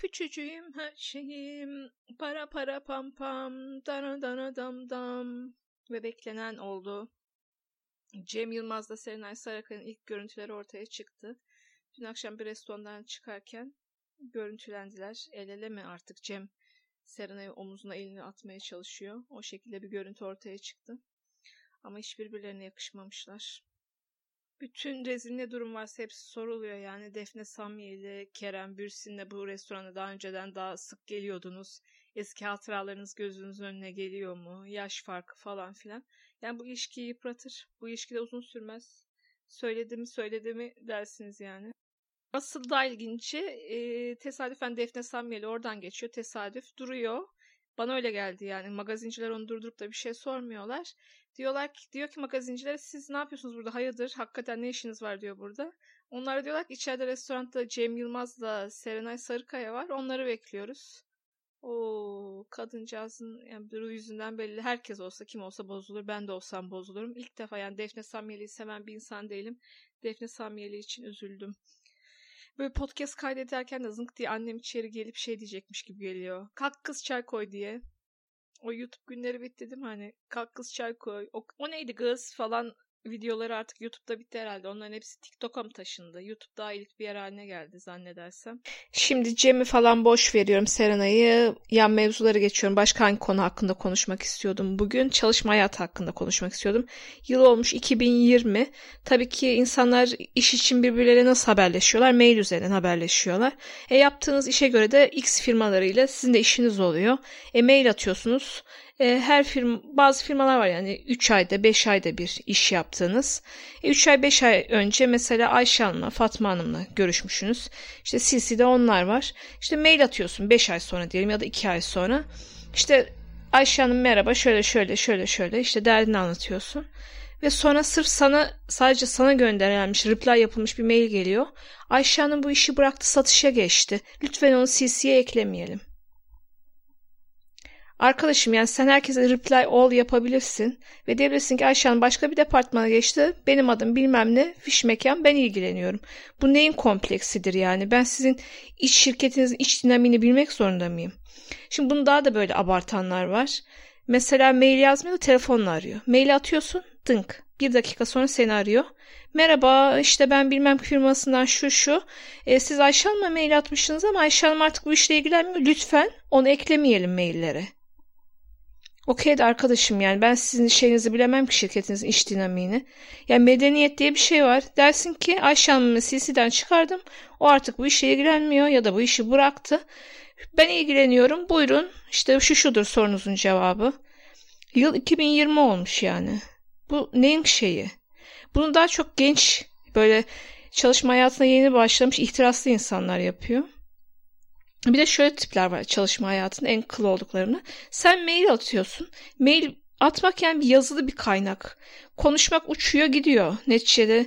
Küçücüğüm her şeyim, para para pam pam, dana dana dam dam. Ve beklenen oldu. Cem Yılmaz'la Serenay Sarıkaya'nın ilk görüntüleri ortaya çıktı. Dün akşam bir restorandan çıkarken görüntülendiler. El ele mi artık Cem Serenay'ın omuzuna elini atmaya çalışıyor. O şekilde bir görüntü ortaya çıktı. Ama hiç birbirlerine yakışmamışlar. Bütün rezil ne durum varsa hepsi soruluyor yani. Defne Samyeli, Kerem Bürsin'le bu restorana daha önceden daha sık geliyordunuz. Eski hatıralarınız gözünüzün önüne geliyor mu? Yaş farkı falan filan. Yani bu ilişkiyi yıpratır. Bu ilişki de uzun sürmez. Söyledi mi söyledi mi dersiniz yani. Asıl da ilginci e, tesadüfen Defne Samyeli oradan geçiyor. Tesadüf duruyor. Bana öyle geldi yani. Magazinciler onu durdurup da bir şey sormuyorlar. Diyorlar ki, diyor ki magazincilere siz ne yapıyorsunuz burada? Hayırdır? Hakikaten ne işiniz var diyor burada. Onlar diyorlar ki içeride restoranda Cem Yılmaz'la Serenay Sarıkaya var. Onları bekliyoruz. O kadıncağızın yani bir yüzünden belli. Herkes olsa kim olsa bozulur. Ben de olsam bozulurum. İlk defa yani Defne Samyeli'yi seven bir insan değilim. Defne Samyeli için üzüldüm. Böyle podcast kaydederken de zınk diye annem içeri gelip şey diyecekmiş gibi geliyor. Kalk kız çay koy diye. O YouTube günleri bitti değil mi? Hani kalk kız çay koy. O, o neydi kız falan videoları artık YouTube'da bitti herhalde. Onların hepsi TikTok'a mı taşındı? YouTube daha iyilik bir yer haline geldi zannedersem. Şimdi Cem'i falan boş veriyorum Serenay'ı. Yan mevzuları geçiyorum. Başka hangi konu hakkında konuşmak istiyordum bugün? Çalışma hayatı hakkında konuşmak istiyordum. Yıl olmuş 2020. Tabii ki insanlar iş için birbirleriyle nasıl haberleşiyorlar? Mail üzerinden haberleşiyorlar. E yaptığınız işe göre de X firmalarıyla sizin de işiniz oluyor. E mail atıyorsunuz e, her firma bazı firmalar var yani 3 ayda 5 ayda bir iş yaptığınız. E, 3 ay 5 ay önce mesela Ayşe Hanım'la Fatma Hanım'la görüşmüşsünüz. İşte CC'de onlar var. İşte mail atıyorsun 5 ay sonra diyelim ya da 2 ay sonra. İşte Ayşe Hanım merhaba şöyle şöyle şöyle şöyle işte derdini anlatıyorsun. Ve sonra sırf sana sadece sana gönderilmiş reply yapılmış bir mail geliyor. Ayşe Hanım bu işi bıraktı satışa geçti. Lütfen onu CC'ye eklemeyelim. Arkadaşım yani sen herkese reply all yapabilirsin ve diyebilirsin ki Ayşe Hanım başka bir departmana geçti. Benim adım bilmem ne fiş mekan ben ilgileniyorum. Bu neyin kompleksidir yani? Ben sizin iç şirketinizin iç dinamiğini bilmek zorunda mıyım? Şimdi bunu daha da böyle abartanlar var. Mesela mail yazmıyor da telefonla arıyor. Mail atıyorsun dınk. Bir dakika sonra seni arıyor. Merhaba işte ben bilmem firmasından şu şu. E, siz Ayşe Hanım'a mail atmışsınız ama Ayşe Hanım artık bu işle ilgilenmiyor. Lütfen onu eklemeyelim maillere. Okey de arkadaşım yani ben sizin şeyinizi bilemem ki şirketinizin iş dinamiğini. Yani medeniyet diye bir şey var. Dersin ki Ayşe Hanım'ı CC'den çıkardım. O artık bu işe ilgilenmiyor ya da bu işi bıraktı. Ben ilgileniyorum. Buyurun. İşte şu şudur sorunuzun cevabı. Yıl 2020 olmuş yani. Bu neyin şeyi? Bunu daha çok genç böyle çalışma hayatına yeni başlamış ihtiraslı insanlar yapıyor. Bir de şöyle tipler var çalışma hayatının en kıl olduklarını. Sen mail atıyorsun. Mail atmak yani bir yazılı bir kaynak. Konuşmak uçuyor gidiyor neticede.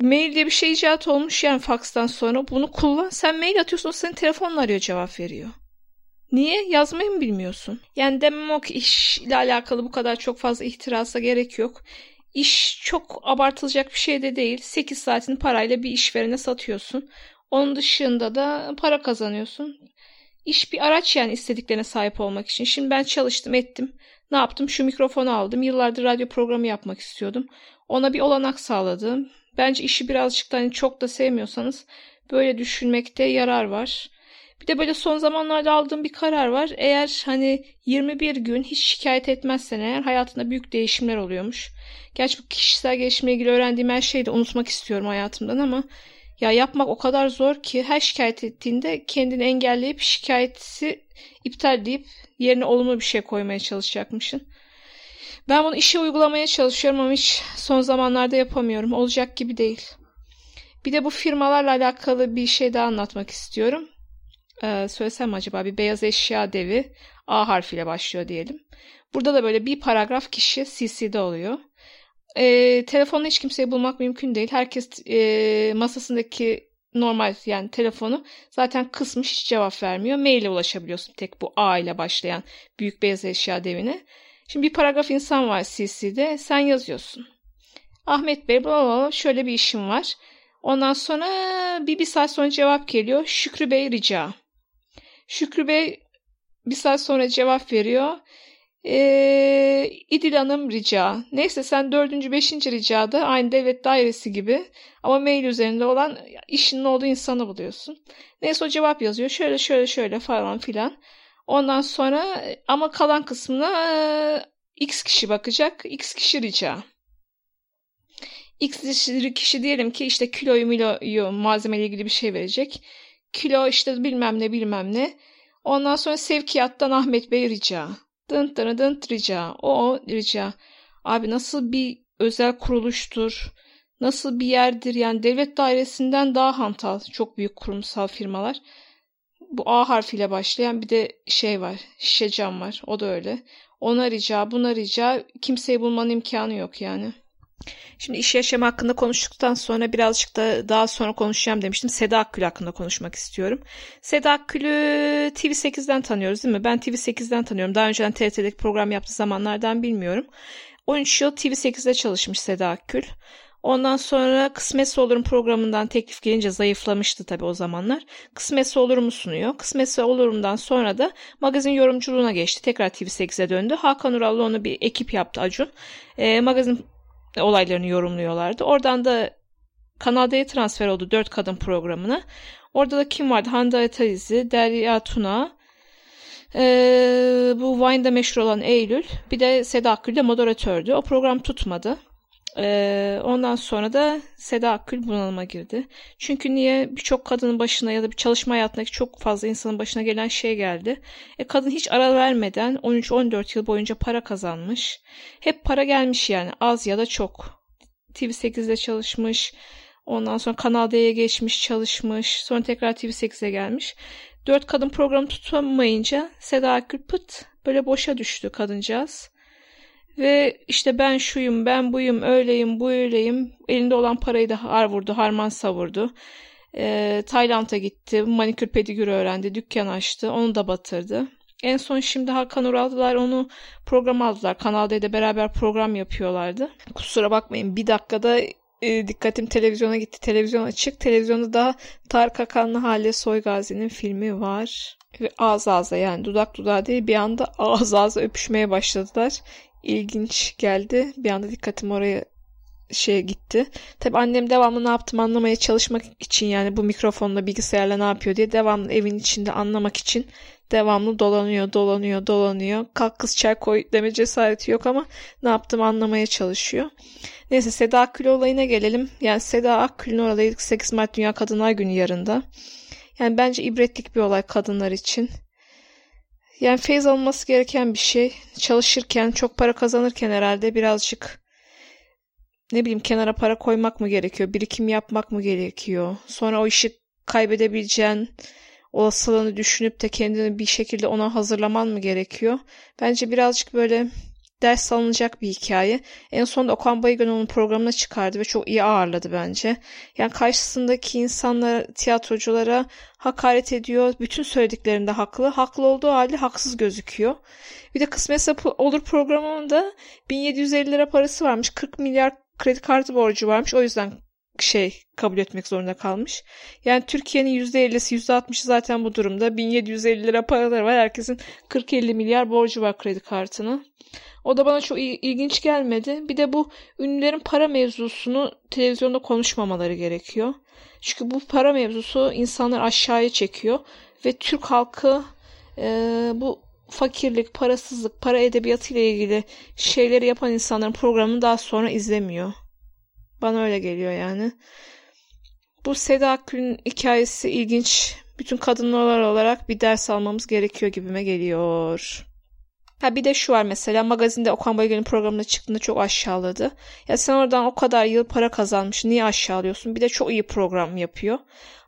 Mail diye bir şey icat olmuş yani fakstan sonra. Bunu kullan. Sen mail atıyorsun o senin telefonla arıyor cevap veriyor. Niye? Yazmayı mı bilmiyorsun? Yani demem o ki iş ile alakalı bu kadar çok fazla ihtirasa gerek yok. İş çok abartılacak bir şey de değil. 8 saatini parayla bir işverene satıyorsun. Onun dışında da para kazanıyorsun. İş bir araç yani istediklerine sahip olmak için. Şimdi ben çalıştım ettim. Ne yaptım? Şu mikrofonu aldım. Yıllardır radyo programı yapmak istiyordum. Ona bir olanak sağladım. Bence işi birazcık da hani çok da sevmiyorsanız böyle düşünmekte yarar var. Bir de böyle son zamanlarda aldığım bir karar var. Eğer hani 21 gün hiç şikayet etmezsen eğer hayatında büyük değişimler oluyormuş. Gerçi bu kişisel gelişimle ilgili öğrendiğim her şeyi de unutmak istiyorum hayatımdan ama ya yapmak o kadar zor ki her şikayet ettiğinde kendini engelleyip şikayeti iptal edip yerine olumlu bir şey koymaya çalışacakmışsın. Ben bunu işe uygulamaya çalışıyorum ama hiç son zamanlarda yapamıyorum. Olacak gibi değil. Bir de bu firmalarla alakalı bir şey daha anlatmak istiyorum. Ee, söylesem acaba bir beyaz eşya devi A harfiyle başlıyor diyelim. Burada da böyle bir paragraf kişi CC'de oluyor. E, telefonla hiç kimseyi bulmak mümkün değil. Herkes e, masasındaki normal yani telefonu zaten kısmış hiç cevap vermiyor. Maile ulaşabiliyorsun tek bu A ile başlayan büyük beyaz eşya devine. Şimdi bir paragraf insan var CC'de sen yazıyorsun. Ahmet Bey bla bla şöyle bir işim var. Ondan sonra bir, bir saat sonra cevap geliyor. Şükrü Bey rica. Şükrü Bey bir saat sonra cevap veriyor. Ee, İdil Hanım rica. Neyse sen dördüncü, beşinci ricada aynı devlet dairesi gibi ama mail üzerinde olan işinin olduğu insanı buluyorsun. Neyse o cevap yazıyor. Şöyle şöyle şöyle falan filan. Ondan sonra ama kalan kısmına e, X kişi bakacak. X kişi rica. X kişi diyelim ki işte kiloyu miloyu malzemeyle ilgili bir şey verecek. Kilo işte bilmem ne bilmem ne. Ondan sonra sevkiyattan Ahmet Bey rica. Dın dın dın rica. O rica. Abi nasıl bir özel kuruluştur? Nasıl bir yerdir? Yani devlet dairesinden daha hantal. Çok büyük kurumsal firmalar. Bu A harfiyle başlayan bir de şey var. Şişe cam var. O da öyle. Ona rica, buna rica. Kimseyi bulmanın imkanı yok yani. Şimdi iş yaşamı hakkında konuştuktan sonra birazcık da daha sonra konuşacağım demiştim. Seda Akgül hakkında konuşmak istiyorum. Seda Akgül'ü TV8'den tanıyoruz değil mi? Ben TV8'den tanıyorum. Daha önceden TRT'deki program yaptığı zamanlardan bilmiyorum. 13 yıl TV8'de çalışmış Seda Akgül. Ondan sonra Kısmetse Olur'un programından teklif gelince zayıflamıştı tabii o zamanlar. Kısmetse Olur mu sunuyor. Kısmetse Olur'umdan sonra da magazin yorumculuğuna geçti. Tekrar TV8'e döndü. Hakan Ural'la onu bir ekip yaptı Acun. E, magazin olaylarını yorumluyorlardı. Oradan da Kanal D'ye transfer oldu dört kadın programına. Orada da kim vardı? Hande Ataizi, Derya Tuna, ee, bu Vine'da meşhur olan Eylül, bir de Seda Akgül de moderatördü. O program tutmadı. Ee, ondan sonra da Seda Akgül bunalıma girdi. Çünkü niye birçok kadının başına ya da bir çalışma hayatındaki çok fazla insanın başına gelen şey geldi. E, kadın hiç ara vermeden 13-14 yıl boyunca para kazanmış. Hep para gelmiş yani az ya da çok. TV8'de çalışmış. Ondan sonra Kanal D'ye geçmiş çalışmış. Sonra tekrar TV8'e gelmiş. Dört kadın programı tutamayınca Seda Akgül pıt böyle boşa düştü kadıncağız. Ve işte ben şuyum, ben buyum, öyleyim, bu öyleyim. Elinde olan parayı da har vurdu, harman savurdu. Ee, Tayland'a gitti, manikür pedikür öğrendi, dükkan açtı, onu da batırdı. En son şimdi Hakan Ural'dılar onu program aldılar. Kanal D'de beraber program yapıyorlardı. Kusura bakmayın bir dakikada e, dikkatim televizyona gitti. Televizyon açık. Televizyonda da Tarık Akan'la Hale Soygazi'nin filmi var. Ve ağız ağza yani dudak dudağa değil bir anda ağız ağza öpüşmeye başladılar ilginç geldi. Bir anda dikkatim oraya şeye gitti. Tabi annem devamlı ne yaptım anlamaya çalışmak için yani bu mikrofonla bilgisayarla ne yapıyor diye devamlı evin içinde anlamak için devamlı dolanıyor, dolanıyor, dolanıyor. Kalk kız çay koy deme cesareti yok ama ne yaptım anlamaya çalışıyor. Neyse Seda Akgül olayına gelelim. Yani Seda Akgül'ün orada 8 Mart Dünya Kadınlar Günü yarında. Yani bence ibretlik bir olay kadınlar için. Yani feyz alınması gereken bir şey. Çalışırken, çok para kazanırken herhalde birazcık ne bileyim kenara para koymak mı gerekiyor? Birikim yapmak mı gerekiyor? Sonra o işi kaybedebileceğin olasılığını düşünüp de kendini bir şekilde ona hazırlaman mı gerekiyor? Bence birazcık böyle ders alınacak bir hikaye. En sonunda Okan Bayülgen onun programına çıkardı ve çok iyi ağırladı bence. Yani karşısındaki insanlar, tiyatroculara hakaret ediyor. Bütün söylediklerinde haklı. Haklı olduğu halde haksız gözüküyor. Bir de kısmetse olur programında 1750 lira parası varmış. 40 milyar kredi kartı borcu varmış. O yüzden şey kabul etmek zorunda kalmış. Yani Türkiye'nin %50'si %60'ı zaten bu durumda. 1750 lira paraları var. Herkesin 40-50 milyar borcu var kredi kartına. O da bana çok ilginç gelmedi. Bir de bu ünlülerin para mevzusunu televizyonda konuşmamaları gerekiyor. Çünkü bu para mevzusu insanlar aşağıya çekiyor ve Türk halkı e, bu fakirlik, parasızlık, para edebiyatı ile ilgili şeyleri yapan insanların programını daha sonra izlemiyor. Bana öyle geliyor yani. Bu Seda Akgül'ün hikayesi ilginç. Bütün kadınlar olarak bir ders almamız gerekiyor gibime geliyor. Ha bir de şu var mesela magazinde Okan Bayülgen'in programına çıktığında çok aşağıladı. Ya sen oradan o kadar yıl para kazanmışsın niye aşağılıyorsun? Bir de çok iyi program yapıyor.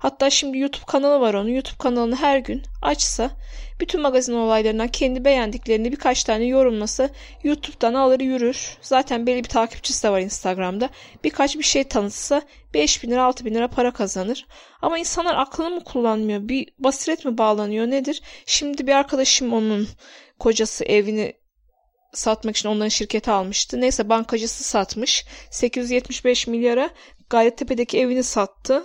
Hatta şimdi YouTube kanalı var onun. YouTube kanalını her gün açsa bütün magazin olaylarından kendi beğendiklerini birkaç tane yorumlasa YouTube'dan alır yürür. Zaten belli bir takipçisi de var Instagram'da. Birkaç bir şey tanıtsa 5 bin lira 6 bin lira para kazanır. Ama insanlar aklını mı kullanmıyor? Bir basiret mi bağlanıyor nedir? Şimdi bir arkadaşım onun kocası evini satmak için onların şirketi almıştı. Neyse bankacısı satmış. 875 milyara Gayrettepe'deki evini sattı.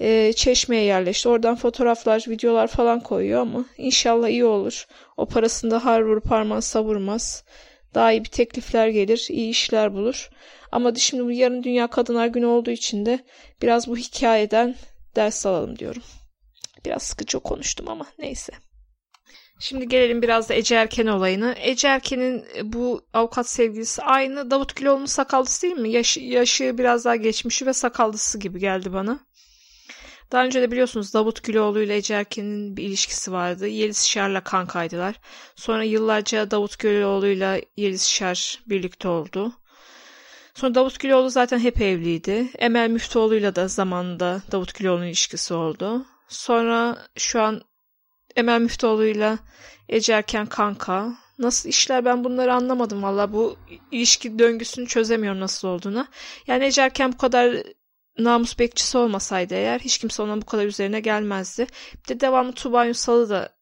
E, çeşmeye yerleşti. Oradan fotoğraflar, videolar falan koyuyor ama inşallah iyi olur. O parasında har vurup parmağını savurmaz. Daha iyi bir teklifler gelir, iyi işler bulur. Ama şimdi bu yarın Dünya Kadınlar Günü olduğu için de biraz bu hikayeden ders alalım diyorum. Biraz sıkıcı konuştum ama neyse. Şimdi gelelim biraz da Ece Erken olayına. Ece Erken'in bu avukat sevgilisi aynı Davut Güloğlu'nun sakallısı değil mi? Yaşı, yaşı biraz daha geçmişi ve sakallısı gibi geldi bana. Daha önce de biliyorsunuz Davut Güloğlu ile Ece Erken'in bir ilişkisi vardı. Yeliz Şar'la kankaydılar. Sonra yıllarca Davut Güloğlu ile Yeliz Şar birlikte oldu. Sonra Davut Güloğlu zaten hep evliydi. Emel Müftüoğlu'yla da zamanında Davut Güloğlu'nun ilişkisi oldu. Sonra şu an Emel Müftüoğlu'yla Ece Erken kanka. Nasıl işler ben bunları anlamadım valla. Bu ilişki döngüsünü çözemiyorum nasıl olduğunu. Yani Ece Erken bu kadar namus bekçisi olmasaydı eğer hiç kimse ona bu kadar üzerine gelmezdi. Bir de devamlı Tuğba Yunsal'ı da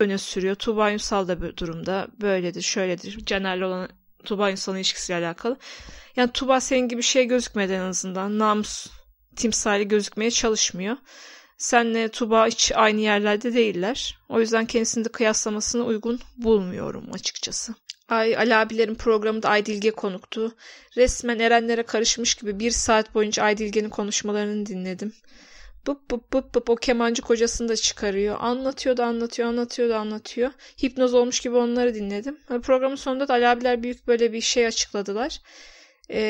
öne sürüyor. Tuğba Yunsal da bu durumda böyledir, şöyledir. Caner'le olan Tuğba Yunsal'ın ilişkisiyle alakalı. Yani Tuğba senin gibi şey gözükmedi en azından. Namus timsali gözükmeye çalışmıyor. Senle Tuba hiç aynı yerlerde değiller. O yüzden kendisini de kıyaslamasını uygun bulmuyorum açıkçası. Ay Ali abilerin programında Aydilge konuktu. Resmen erenlere karışmış gibi bir saat boyunca Aydilge'nin konuşmalarını dinledim. Bıp bıp bıp bıp o kemancı kocasını da çıkarıyor. Anlatıyor da anlatıyor, anlatıyor da anlatıyor. Hipnoz olmuş gibi onları dinledim. Programın sonunda da Ali büyük böyle bir şey açıkladılar e,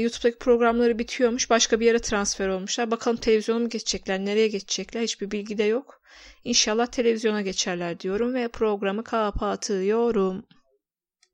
YouTube'daki programları bitiyormuş. Başka bir yere transfer olmuşlar. Bakalım televizyona mı geçecekler, nereye geçecekler hiçbir bilgi de yok. İnşallah televizyona geçerler diyorum ve programı kapatıyorum.